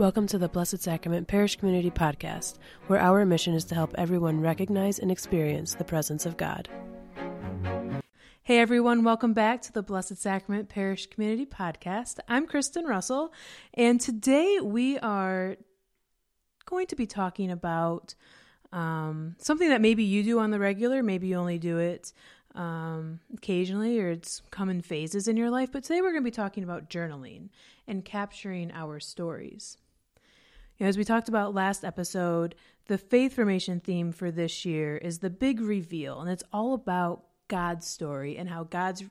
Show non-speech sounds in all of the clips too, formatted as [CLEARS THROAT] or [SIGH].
Welcome to the Blessed Sacrament Parish Community Podcast, where our mission is to help everyone recognize and experience the presence of God. Hey everyone, welcome back to the Blessed Sacrament Parish Community Podcast. I'm Kristen Russell, and today we are going to be talking about um, something that maybe you do on the regular, maybe you only do it um, occasionally or it's come in phases in your life. But today we're going to be talking about journaling and capturing our stories. You know, as we talked about last episode, the faith formation theme for this year is the big reveal, and it's all about God's story and how God's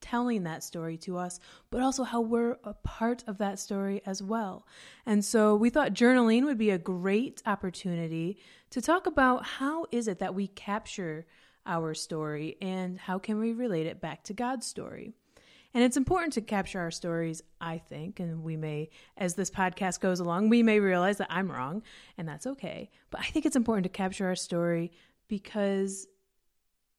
telling that story to us, but also how we're a part of that story as well. And so we thought journaling would be a great opportunity to talk about how is it that we capture our story and how can we relate it back to God's story. And it's important to capture our stories, I think, and we may, as this podcast goes along, we may realize that I'm wrong, and that's okay. But I think it's important to capture our story because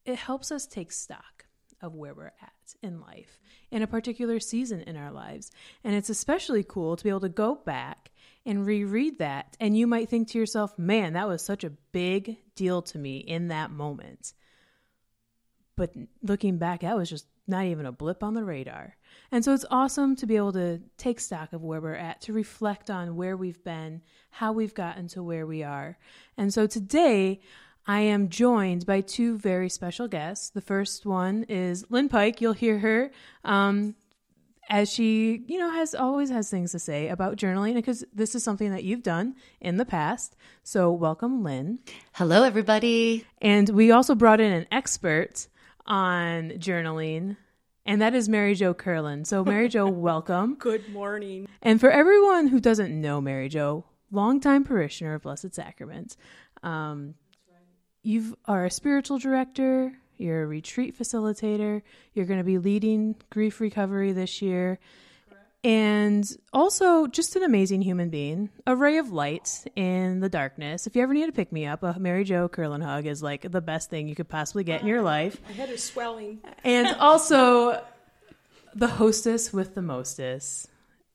it helps us take stock of where we're at in life in a particular season in our lives. And it's especially cool to be able to go back and reread that. And you might think to yourself, man, that was such a big deal to me in that moment. But looking back, that was just not even a blip on the radar. And so it's awesome to be able to take stock of where we're at, to reflect on where we've been, how we've gotten to where we are. And so today, I am joined by two very special guests. The first one is Lynn Pike. You'll hear her um, as she, you know, has always has things to say about journaling because this is something that you've done in the past. So welcome, Lynn. Hello, everybody. And we also brought in an expert on journaling, and that is Mary Jo Curlin. So, Mary Jo, [LAUGHS] welcome. Good morning. And for everyone who doesn't know Mary Jo, longtime parishioner of Blessed Sacrament, um, you are a spiritual director, you're a retreat facilitator, you're going to be leading grief recovery this year. And also, just an amazing human being, a ray of light in the darkness. If you ever need to pick me up, a Mary Jo Curlin hug is like the best thing you could possibly get in your life. My head is swelling. And also, the hostess with the mostest.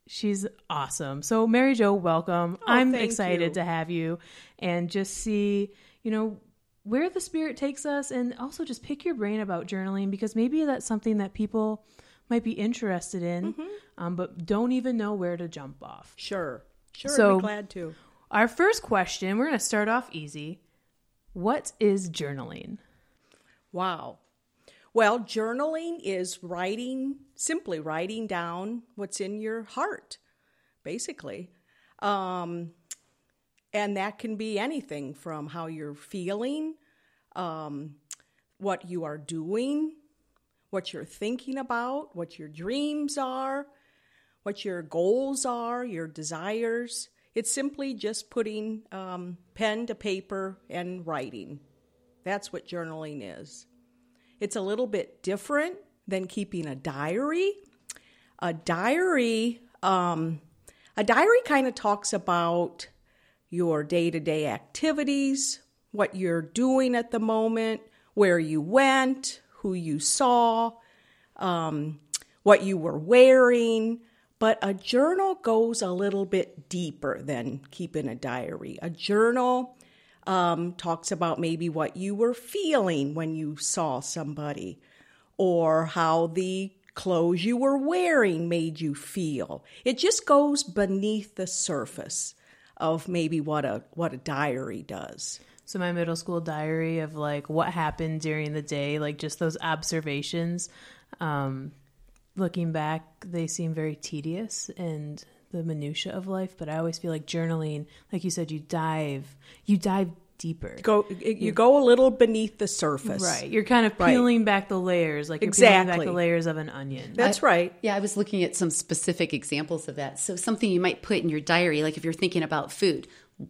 She's awesome. So, Mary Jo, welcome. Oh, I'm excited you. to have you and just see, you know, where the spirit takes us and also just pick your brain about journaling because maybe that's something that people might be interested in, Mm-hmm. um, but don't even know where to jump off. Sure. Sure, So- I'd be glad to. Our first question, we're going to start off easy. What is journaling? Wow. Well, journaling is writing, simply writing down what's in your heart, basically. Um, and that can be anything from how you're feeling, um, what you are doing, what you're thinking about, what your dreams are, what your goals are, your desires. It's simply just putting um, pen to paper and writing. That's what journaling is. It's a little bit different than keeping a diary. A diary, um, a diary kind of talks about your day to day activities, what you're doing at the moment, where you went, who you saw, um, what you were wearing. But a journal goes a little bit deeper than keeping a diary. A journal um, talks about maybe what you were feeling when you saw somebody, or how the clothes you were wearing made you feel. It just goes beneath the surface of maybe what a what a diary does. So my middle school diary of like what happened during the day, like just those observations. Um, looking back, they seem very tedious and the minutia of life. But I always feel like journaling, like you said, you dive, you dive deeper. Go you go a little beneath the surface. Right, you're kind of Right. peeling back the layers, like you're peeling back Exactly. the layers of an onion. That's I- right. Yeah, I was looking at some specific examples of that. So, something you might put in your diary, like if you're thinking about food,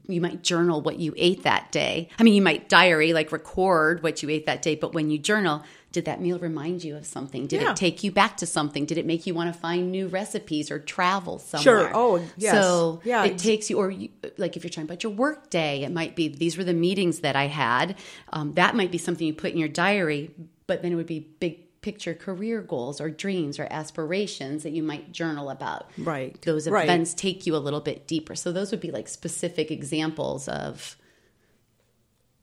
you might journal what you ate that day. I mean, you might diary, like record what you ate that day, but when you journal, did that meal remind you of something? Did Yeah. it take you back to something? Did it make you want to find new recipes or travel somewhere? Sure. Oh, yes. So Yeah, it takes you, or you, like if you're talking about your work day, it might be these were the meetings that I had. Um, that might be something you put in your diary, but then it would be big picture career goals or dreams or aspirations that you might journal about. Right. Those right. events take you a little bit deeper. So those would be like specific examples of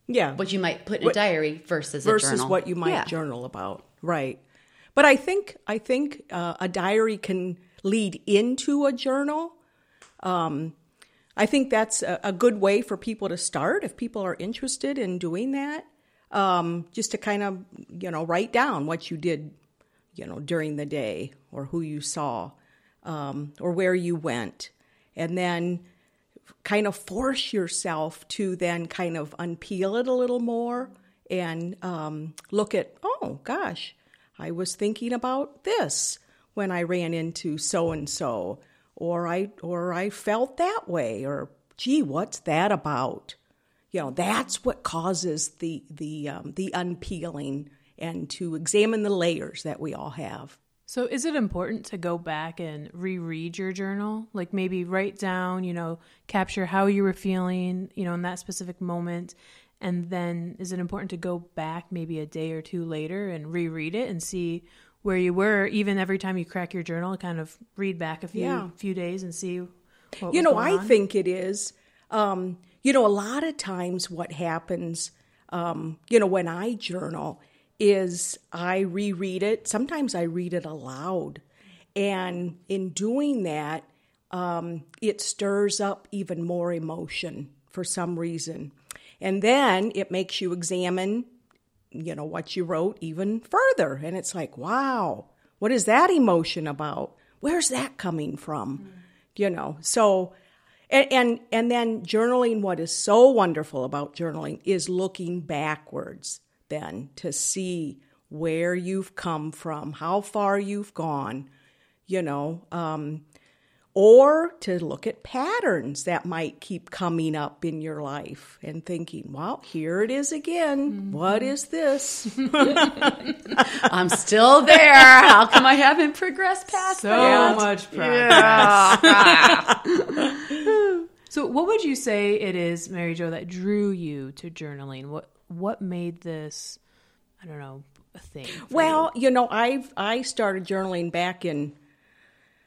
yeah what you might put in a diary versus versus a journal. what you might Yeah. journal about. Right. But I think I think uh, a diary can lead into a journal. Um, I think that's a, a good way for people to start if people are interested in doing that. Um, just to kind of you know write down what you did, you know, during the day or who you saw, um, or where you went, and then kind of force yourself to then kind of unpeel it a little more and um, look at, oh gosh, I was thinking about this when I ran into so and so, or I or I felt that way, or gee, what's that about? You know, that's what causes the the um, the unpeeling and to examine the layers that we all have. So, is it important to go back and reread your journal? Like maybe write down, you know, capture how you were feeling, you know, in that specific moment. And then is it important to go back maybe a day or two later and reread it and see where you were, even every time you crack your journal, kind of read back a few Yeah. few days and see what you know i on? think it is um, you know a lot of times what happens um, you know when i journal is i reread it. Sometimes i read it aloud. And in doing that um, it stirs up even more emotion for some reason. And then it makes you examine you know what you wrote even further. And it's like wow what is that emotion about? Where's that coming from? You know so and, and and then journaling what is so wonderful about journaling is looking backwards then to see where you've come from how far you've gone you know um, or to look at patterns that might keep coming up in your life and thinking, well, here it is again. What is this? [LAUGHS] I'm still there. How come I haven't progressed past so that? much progress. so, what would you say it is, Mary Jo, that drew you to journaling? What what made this? I don't know a thing. for well, you know, I've I started journaling back in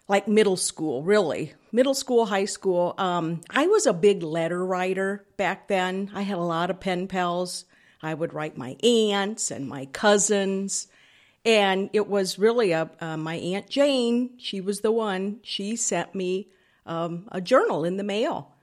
like middle school, really. Middle school, high school. Um, I was a big letter writer back then. I had a lot of pen pals. I would write my aunts and my cousins. And it was really a, uh, my Aunt Jane, she was the one, she sent me um, a journal in the mail.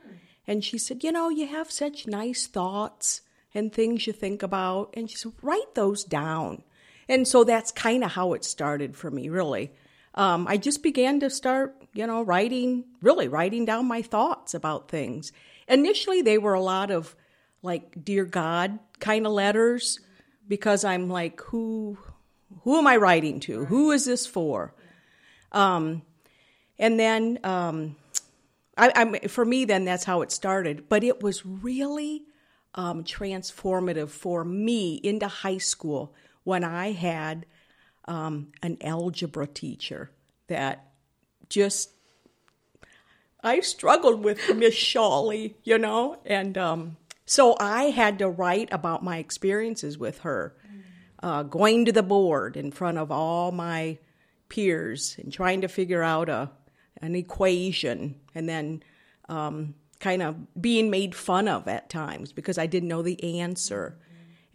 And she said, You know, you have such nice thoughts and things you think about. And she said, Write those down. And so that's kind of how it started for me, really. Um, I just began to start, you know, writing, really writing down my thoughts about things. Initially, they were a lot of like, Dear God kind of letters because I'm like, who, who am I writing to? Who is this for? Um, and then, um, I, I'm for me, then that's how it started. But it was really um, transformative for me into high school when I had um, an algebra teacher that just I struggled with Miss Shawley, you know, and um, so I had to write about my experiences with her, uh, going to the board in front of all my peers and trying to figure out a an equation, and then um, kind of being made fun of at times because I didn't know the answer.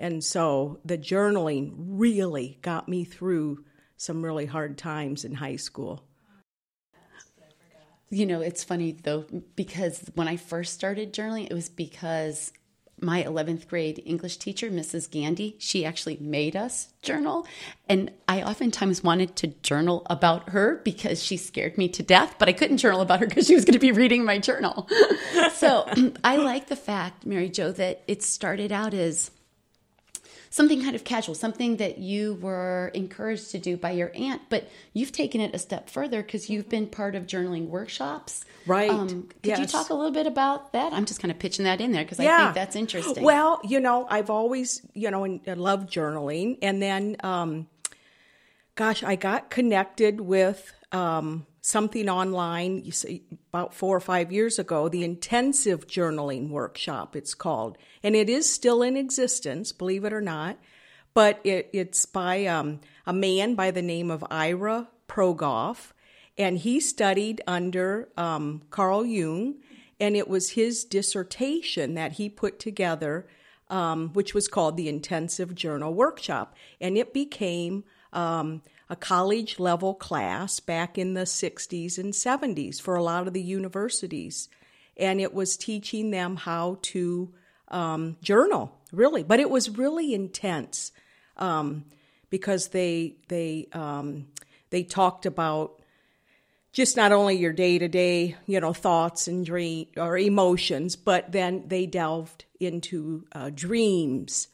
And so the journaling really got me through some really hard times in high school. You know, it's funny though, because when I first started journaling, it was because my 11th grade English teacher, Mrs. Gandy, she actually made us journal. And I oftentimes wanted to journal about her because she scared me to death, but I couldn't journal about her because she was going to be reading my journal. [LAUGHS] so [CLEARS THROAT] I like the fact, Mary Jo, that it started out as something kind of casual, something that you were encouraged to do by your aunt, but you've taken it a step further because you've been part of journaling workshops. Right. Um, could you talk a little bit about that? I'm just kind of pitching that in there because I think that's interesting. Well, you know, I've always, you know, and- I love journaling. And then, um, gosh, I got connected with um, something online you see, about four or five years ago, the Intensive Journaling Workshop, it's called. And it is still in existence, believe it or not. but it, it's by um, a man by the name of Ira Progoff, and he studied under um, Carl Jung, and it was his dissertation that he put together, um, which was called the Intensive Journal Workshop, and it became um, a college level class back in the 60s and 70s for a lot of the universities. And it was teaching them how to um, journal, really. But it was really intense um, because they, they, um, they talked about just not only your day to day, you know, thoughts and dream or emotions, but then they delved into uh, dreams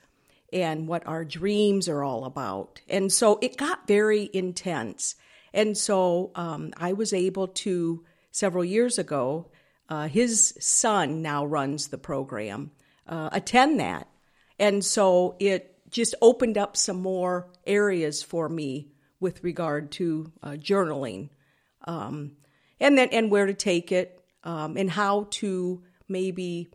and what our dreams are all about. And so it got very intense. And so um, I was able to, several years ago, uh, his son now runs the program, uh, attend that. And so it just opened up some more areas for me with regard to uh, journaling. Um, and then and where to take it um, and how to maybe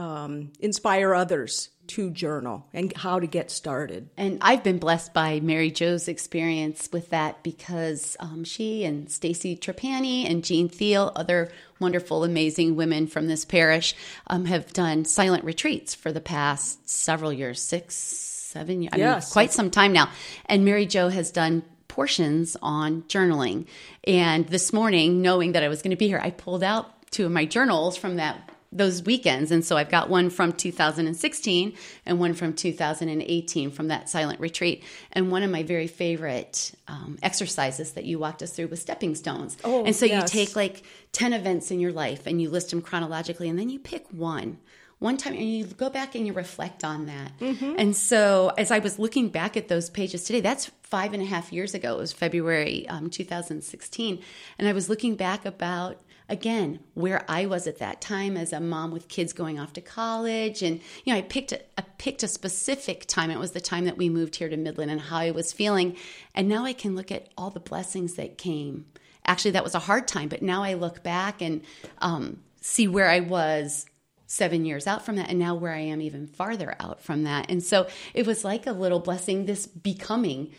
um, inspire others to journal and how to get started. And I've been blessed by Mary Jo's experience with that because um, she and Stacy Trapani and Jean Thiel, other wonderful, amazing women from this parish, um, have done silent retreats for the past several years, six, seven years, I yes. mean, quite some time now. And Mary Jo has done portions on journaling. And this morning, knowing that I was going to be here, I pulled out two of my journals from that those weekends. And so I've got one from 2016 and one from 2018 from that silent retreat. And one of my very favorite um, exercises that you walked us through was stepping stones. Oh, and so yes. you take like 10 events in your life and you list them chronologically, and then you pick one. One time, and you go back and you reflect on that. Mm-hmm. And so, as I was looking back at those pages today, that's five and a half years ago. It was February um, 2016. And I was looking back about again where I was at that time as a mom with kids going off to college and you know I picked a, picked a specific time. It was the time that we moved here to Midland and how I was feeling. And now I can look at all the blessings that came. Actually that was a hard time but now I look back and um, see where I was seven years out from that and now where I am even farther out from that. And so it was like a little blessing this becoming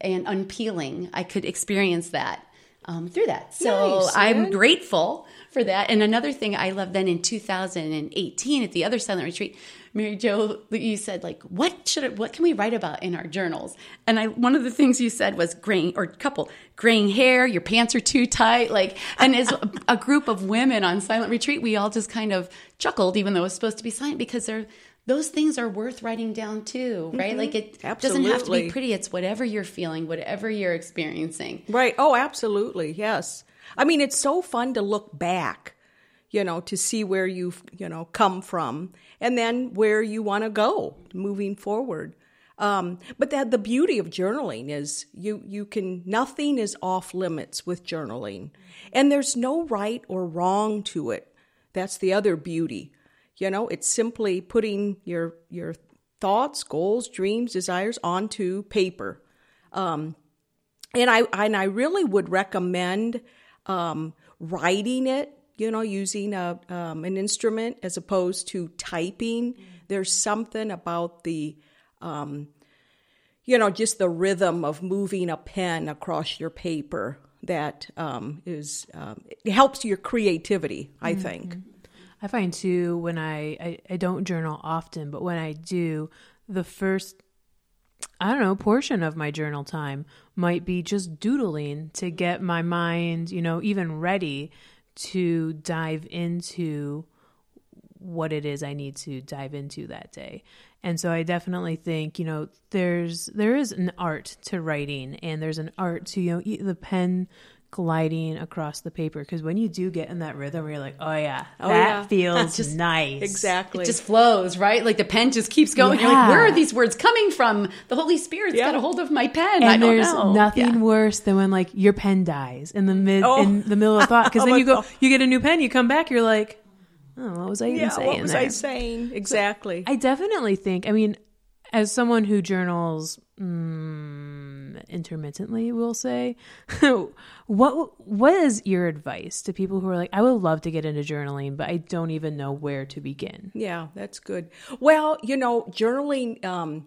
and unpeeling. I could experience that um, through that. So nice, I'm grateful for that. And another thing I love then in 2018 at the other silent retreat, Mary Jo, you said like, what should it, what can we write about in our journals? And I one of the things you said was graying or couple graying hair, your pants are too tight, like. And as a, a group of women on silent retreat, we all just kind of chuckled, even though it was supposed to be silent, because they're those things are worth writing down too, right? Mm-hmm. Like it absolutely. doesn't have to be pretty. It's whatever you're feeling, whatever you're experiencing. Right. Oh, absolutely. Yes. I mean, it's so fun to look back, you know, to see where you've, you know, come from and then where you want to go moving forward. Um, but that the beauty of journaling is you you can nothing is off limits with journaling, and there's no right or wrong to it. That's the other beauty. You know, it's simply putting your your thoughts, goals, dreams, desires onto paper. Um, and I and I really would recommend um, writing it. You know, using a um, an instrument as opposed to typing. Mm-hmm. There's something about the um, you know, just the rhythm of moving a pen across your paper that um, is um, it helps your creativity. I mm-hmm. think. I find too when I, I, I don't journal often, but when I do, the first I don't know, portion of my journal time might be just doodling to get my mind, you know, even ready to dive into what it is I need to dive into that day. And so I definitely think, you know, there's there is an art to writing and there's an art to, you know, the pen gliding across the paper because when you do get in that rhythm where you're like oh yeah oh, that yeah. [LAUGHS] feels just, nice exactly it just flows right like the pen just keeps going yeah. you're like where are these words coming from the holy spirit's yeah. got a hold of my pen and there's know. nothing worse than when like your pen dies in the mid oh. in the middle of thought because [LAUGHS] then you go you get a new pen you come back you're like oh what was i even saying what was there? i saying exactly so i definitely think i mean as someone who journals mm, intermittently, we'll say, [LAUGHS] what what is your advice to people who are like, I would love to get into journaling, but I don't even know where to begin? Yeah, that's good. Well, you know, journaling. Um,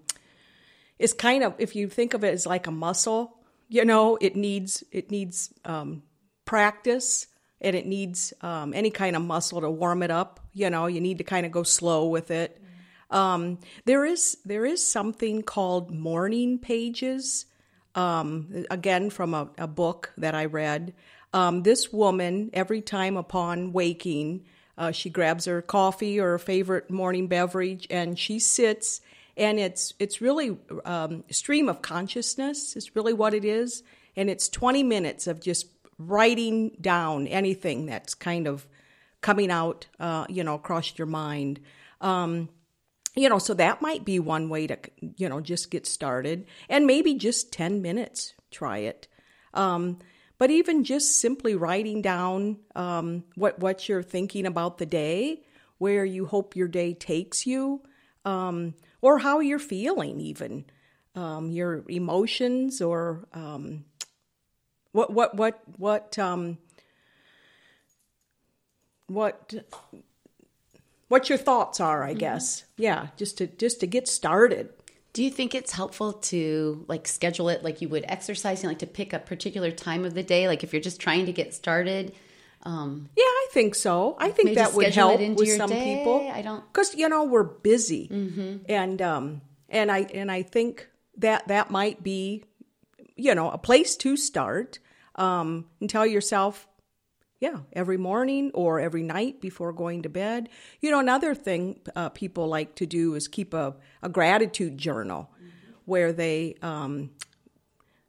is kind of if you think of it as like a muscle, you know, it needs it needs um, practice and it needs um, any kind of muscle to warm it up. You know, you need to kind of go slow with it. Um, there is there is something called morning pages. Um, again, from a, a, book that I read. Um, this woman, every time upon waking, uh, she grabs her coffee or her favorite morning beverage, and she sits. And it's it's really um, stream of consciousness is really what it is, and it's twenty minutes of just writing down anything that's kind of coming out, uh, you know, across your mind. Um, you know, so that might be one way to, you know, just get started and maybe just 10 minutes, try it. Um, but even just simply writing down um, what, what you're thinking about the day, where you hope your day takes you, um, or how you're feeling, even um, your emotions or um, what, what, what, what, um, what what your thoughts are, I mm-hmm. guess. Yeah, just to just to get started. Do you think it's helpful to like schedule it like you would exercising, like to pick a particular time of the day, like if you're just trying to get started? Um, yeah, I think so. I think that would help with some day. people. I don't because you know we're busy, mm-hmm. and um, and I and I think that that might be, you know, a place to start. Um, and tell yourself, yeah, every morning or every night before going to bed. You know, another thing uh, people like to do is keep a, a gratitude journal mm-hmm. where they, um,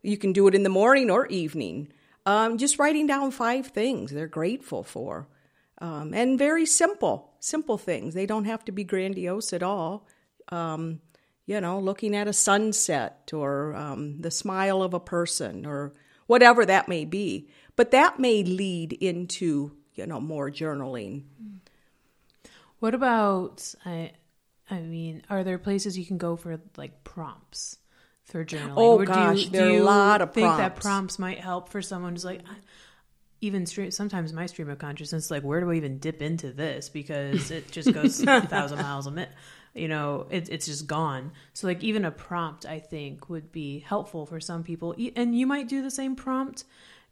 you can do it in the morning or evening. Um, just writing down five things they're grateful for. Um, and very simple, simple things. They don't have to be grandiose at all. Um, you know, looking at a sunset or um, the smile of a person or whatever that may be. But that may lead into, you know, more journaling. What about I I mean, are there places you can go for like prompts for journaling? Oh or gosh, you, there are a lot of think prompts. that prompts might help for someone who's like even stream, sometimes my stream of consciousness like where do I even dip into this because it just goes [LAUGHS] a thousand miles a minute you know it, it's just gone so like even a prompt i think would be helpful for some people and you might do the same prompt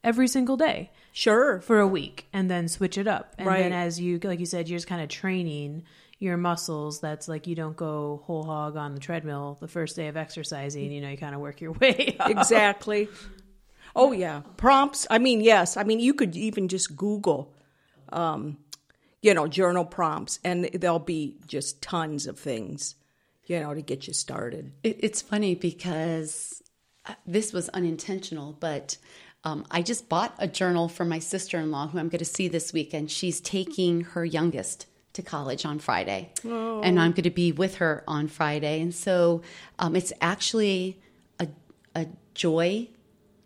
every single day. Sure. For a week and then switch it up. And right. then as you like you said, you're just kind of training your muscles. That's like you don't go whole hog on the treadmill the first day of exercising, you know, you kind of work your [LAUGHS] way up. Exactly. Oh yeah. Prompts. I mean, yes. I mean you could even just Google um, you know, journal prompts and there'll be just tons of things, you know, to get you started. It, it's funny because uh, this was unintentional, but um, I just bought a journal for my sister in law, who I'm going to see this weekend. She's taking her youngest to college on Friday, oh. and I'm going to be with her on Friday. And so um, it's actually a, a joy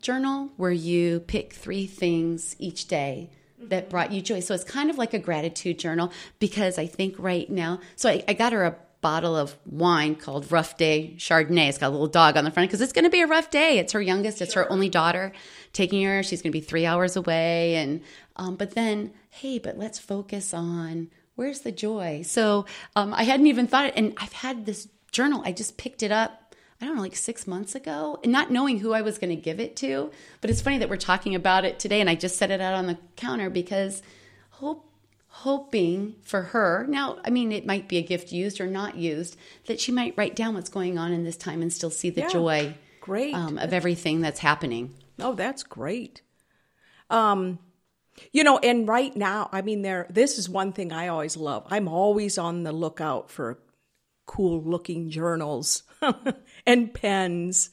journal where you pick three things each day that brought you joy. So it's kind of like a gratitude journal because I think right now, so I, I got her a bottle of wine called Rough Day Chardonnay. It's got a little dog on the front because it's going to be a rough day. It's her youngest, it's her only daughter. Taking her, she's going to be three hours away, and um, but then hey, but let's focus on where's the joy. So um, I hadn't even thought it, and I've had this journal. I just picked it up. I don't know, like six months ago, and not knowing who I was going to give it to. But it's funny that we're talking about it today, and I just set it out on the counter because hope hoping for her now i mean it might be a gift used or not used that she might write down what's going on in this time and still see the yeah, joy great. um, of everything that's happening. Oh that's great. Um, you know and right now i mean there this is one thing i always love. I'm always on the lookout for cool looking journals [LAUGHS] and pens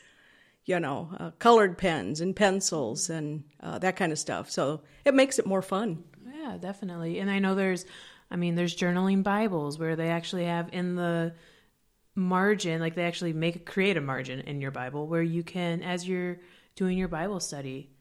you know uh, colored pens and pencils and uh, that kind of stuff so it makes it more fun yeah, definitely. And I know there's, I mean, there's journaling Bibles where they actually have in the margin, like they actually make create a margin in your Bible where you can, as you're doing your Bible study,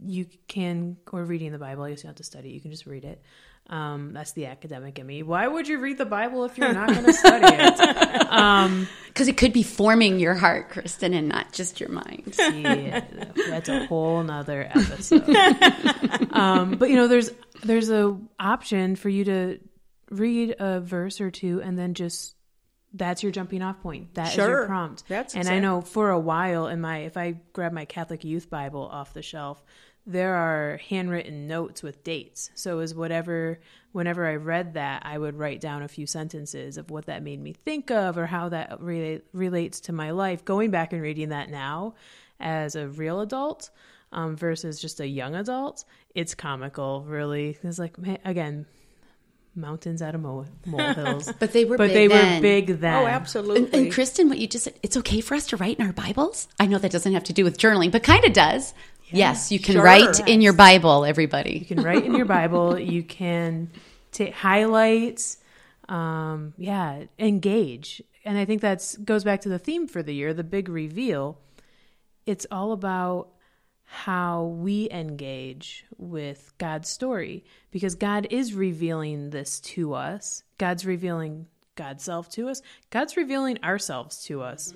you can, or reading the Bible, I guess you have to study, you can just read it. Um, that's the academic in me. Why would you read the Bible if you're not going to study it? Because [LAUGHS] um, it could be forming your heart, Kristen, and not just your mind. See, that's a whole nother episode. um, but you know, there's there's a option for you to read a verse or two and then just that's your jumping off point. That is Sure. your prompt. That's and I know for a while in my if I grab my Catholic Youth Bible off the shelf, there are handwritten notes with dates. So is whatever whenever I read that, I would write down a few sentences of what that made me think of or how that relate, relates to my life. Going back and reading that now as a real adult um, versus just a young adult, it's comical. Really, it's like man, again, mountains out of mole, molehills. [LAUGHS] But they were but big they then. were big then. Oh, And, absolutely. and Kristen, what you just said, it's okay for us to write in our Bibles? I know that doesn't have to do with journaling, but kind of does. Yes, you can sure. write in your Bible, everybody. You can write in your Bible. You [LAUGHS] can take highlights. Um, yeah, engage. And I think that goes back to the theme for the year, the big reveal. It's all about how we engage with God's story because God is revealing this to us. God's revealing God's self to us. God's revealing ourselves to us.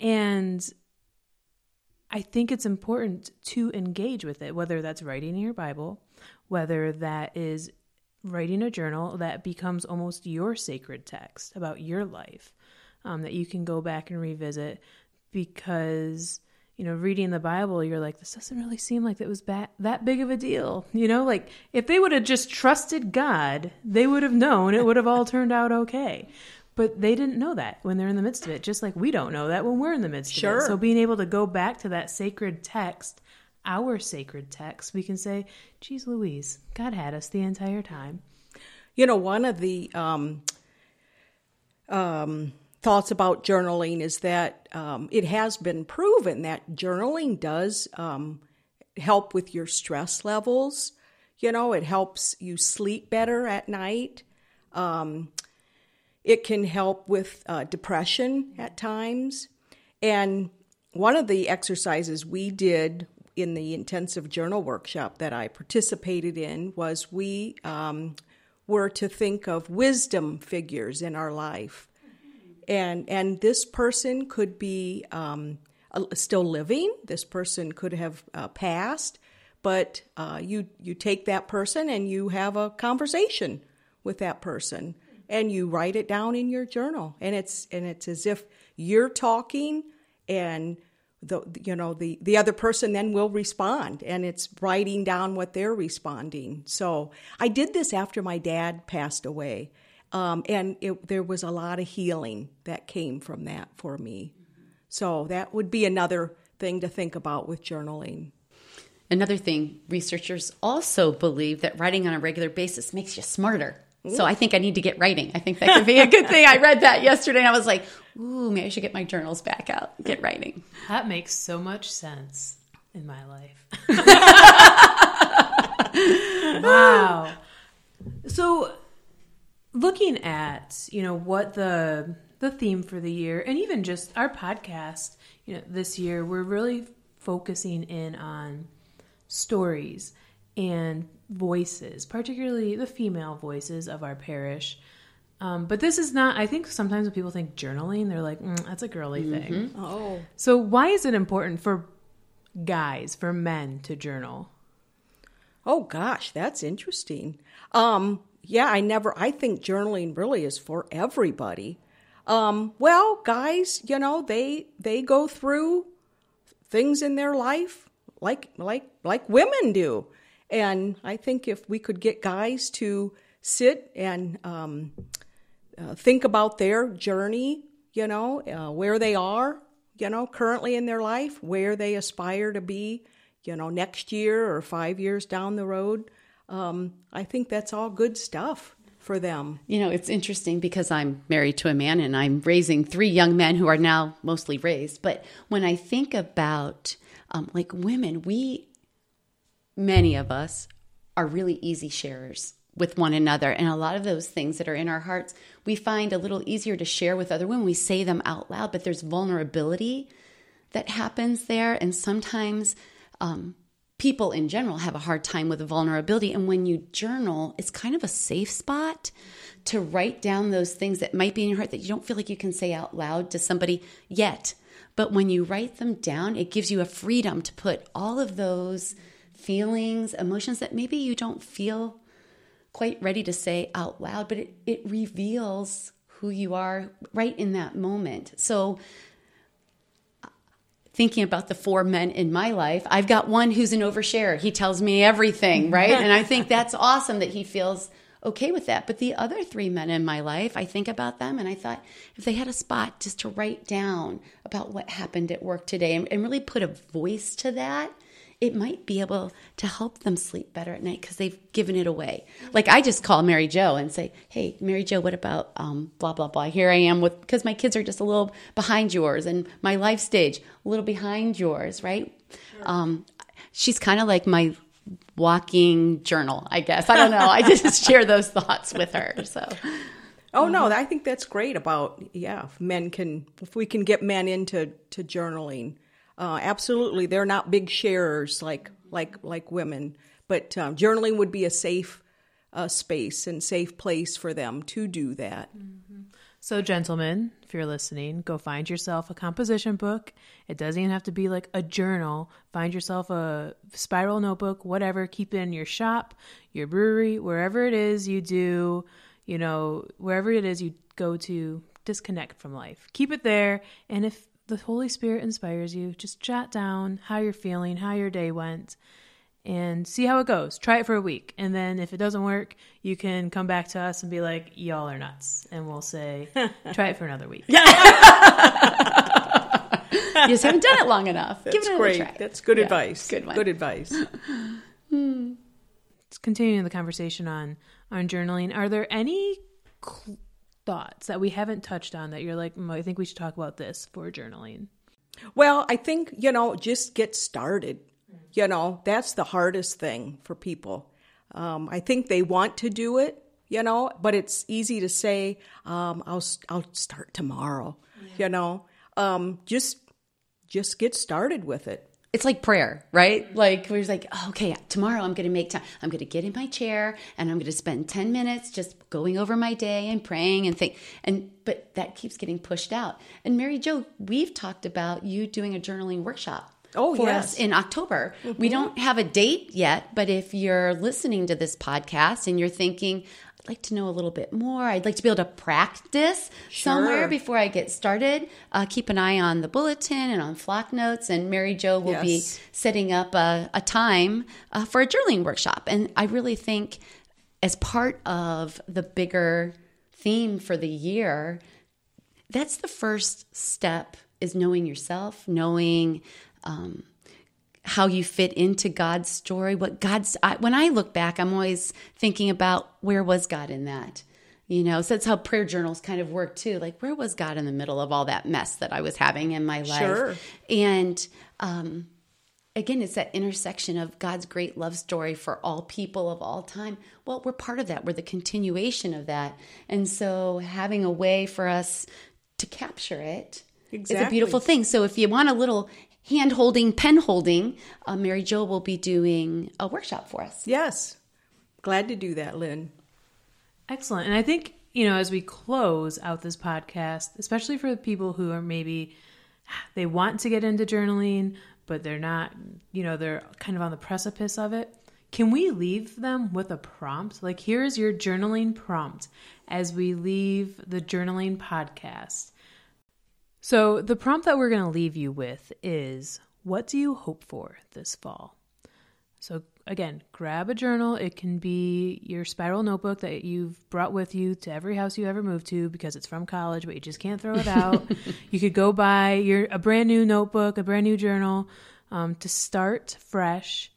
And I think it's important to engage with it, whether that's writing in your Bible, whether that is writing a journal that becomes almost your sacred text about your life um, that you can go back and revisit because you know reading the bible you're like this doesn't really seem like it was that, that big of a deal [LAUGHS] you know? Like if they would have just trusted god they would have known it would have all turned out okay but they didn't know that when they're in the midst of it just like we don't know that when we're in the midst of Sure. it so being able to go back to that sacred text our sacred text we can say geez louise god had us the entire time You know, one of the um, um, thoughts about journaling is that um, it has been proven that journaling does um, help with your stress levels. You know, it helps you sleep better at night. Um, it can help with uh, depression at times. And one of the exercises we did in the intensive journal workshop that I participated in was we um, were to think of wisdom figures in our life. And, and this person could be um, still living, this person could have uh, passed, but uh, you, you take that person and you have a conversation with that person and you write it down in your journal. And it's and it's as if you're talking and the you know the the other person then will respond and it's writing down what they're responding. So i did this after my dad passed away um, and it, there was a lot of healing that came from that for me. So that would be another thing to think about with journaling. Another thing, researchers also believe that writing on a regular basis makes you smarter. So I think I need to get writing. I think that could be a good thing. I read that yesterday and I was like, ooh, maybe I should get my journals back out, get writing. That makes so much sense in my life. [LAUGHS] wow. So looking at, you know, what the the theme for the year and even just our podcast, you know, this year we're really focusing in on stories and voices, particularly the female voices of our parish. Um, but this is not, I think sometimes when people think journaling, they're like, mm, that's a girly thing. oh So, why is it important for guys, for men to journal? Oh gosh, that's interesting. Um, yeah, I never. I think journaling really is for everybody. Um, well, guys, you know they they go through things in their life like like like women do, and I think if we could get guys to sit and um, uh, think about their journey, you know, uh, where they are, you know, currently in their life, where they aspire to be, you know, next year or five years down the road. Um, I think that's all good stuff for them. You know, it's interesting because I'm married to a man and I'm raising three young men who are now mostly raised. But when I think about um, like women, we, many of us, are really easy sharers with one another. And a lot of those things that are in our hearts, we find a little easier to share with other women. We say them out loud, but there's vulnerability that happens there. And sometimes, um, people in general have a hard time with vulnerability. And when you journal, it's kind of a safe spot to write down those things that might be in your heart that you don't feel like you can say out loud to somebody yet. But when you write them down, it gives you a freedom to put all of those feelings, emotions that maybe you don't feel quite ready to say out loud, but it, it reveals who you are right in that moment. So, thinking about the four men in my life, I've got one who's an overshare. He tells me everything, right? and I think [LAUGHS] that's awesome that he feels okay with that. But the other three men in my life, I think about them and I thought if they had a spot just to write down about what happened at work today and, and really put a voice to that, it might be able to help them sleep better at night because they've given it away. Like I just call Mary Jo and say, "Hey, Mary Jo, what about um, blah blah blah?" Here I am with because my kids are just a little behind yours, and my life stage a little behind yours, right? Sure. Um, she's kind of like my walking journal, I guess. I don't know. I just [LAUGHS] share those thoughts with her. So. Oh no, I think that's great about yeah, if men can if we can get men into to journaling uh, absolutely, they're not big sharers like like like women, but um, journaling would be a safe uh, space and safe place for them to do that. Mm-hmm. So, gentlemen, if you're listening, go find yourself a composition book. It doesn't even have to be like a journal. Find yourself a spiral notebook, whatever. Keep it in your shop, your brewery, wherever it is you do, you know, wherever it is you go to disconnect from life. Keep it there. And if the Holy Spirit inspires you, just jot down how you're feeling, how your day went, and see how it goes. Try it for a week. And then if it doesn't work, you can come back to us and be like, y'all are nuts. And we'll say, [LAUGHS] try it for another week. [LAUGHS] you just haven't done it long enough. That's Give it great. Try. That's good yeah, advice. Good one. Good advice. [LAUGHS] hmm. Continuing the conversation on on journaling, are there any cl- thoughts that we haven't touched on that you're like, mm, I think we should talk about this for journaling? Well, I think, you know, just get started. You know, that's the hardest thing for people. Um, I think they want to do it, you know, but it's easy to say, um, I'll, I'll start tomorrow, yeah. you know. Um, just, just get started with it it's like prayer, right? Like we're like, oh, okay, tomorrow I'm going to make time. I'm going to get in my chair and I'm going to spend 10 minutes just going over my day and praying and think. And but that keeps getting pushed out. And Mary Jo, we've talked about you doing a journaling workshop. Oh, for yes. us in October. Mm-hmm. We don't have a date yet, but if you're listening to this podcast and you're thinking, like to know a little bit more. I'd like to be able to practice sure. somewhere before I get started. Uh, keep an eye on the bulletin and on Flock Notes, and Mary Jo will yes. be setting up a, a time uh, for a journaling workshop. And I really think, as part of the bigger theme for the year, that's the first step is knowing yourself, knowing. Um, how you fit into God's story. What God's, I, when I look back, I'm always thinking about where was God in that? You know, so that's how prayer journals kind of work too. Like, where was God in the middle of all that mess that I was having in my life? Sure. And um, again, it's that intersection of God's great love story for all people of all time. Well, we're part of that. We're the continuation of that. And so having a way for us to capture it exactly. is a beautiful thing. So if you want a little hand holding, pen holding, uh, Mary Jo will be doing a workshop for us. Yes. Glad to do that, Lynn. Excellent. And I think, you know, as we close out this podcast, especially for the people who are maybe they want to get into journaling, but they're not, you know, they're kind of on the precipice of it. Can we leave them with a prompt? Like, here's your journaling prompt as we leave the journaling podcast. So, the prompt that we're going to leave you with is what do you hope for this fall? So, again, grab a journal. It can be your spiral notebook that you've brought with you to every house you ever moved to because it's from college, but you just can't throw it out. [LAUGHS] you could go buy your a brand new notebook, a brand new journal um, to start fresh.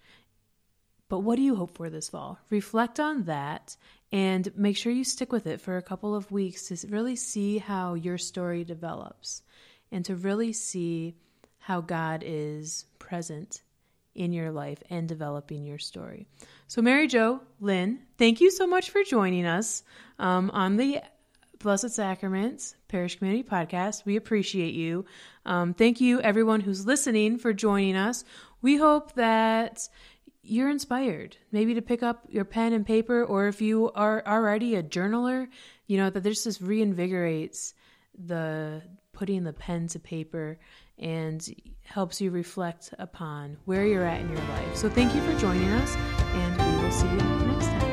But what do you hope for this fall? Reflect on that and make sure you stick with it for a couple of weeks to really see how your story develops and to really see how God is present in your life and developing your story. So, Mary Jo, Lynn, thank you so much for joining us um, on the Blessed Sacraments Parish Community Podcast. We appreciate you. Um, thank you, everyone who's listening, for joining us. We hope that you're inspired, maybe to pick up your pen and paper, or if you are already a journaler, you know, that this just reinvigorates the putting the pen to paper and helps you reflect upon where you're at in your life. So thank you for joining us, and we will see you next time.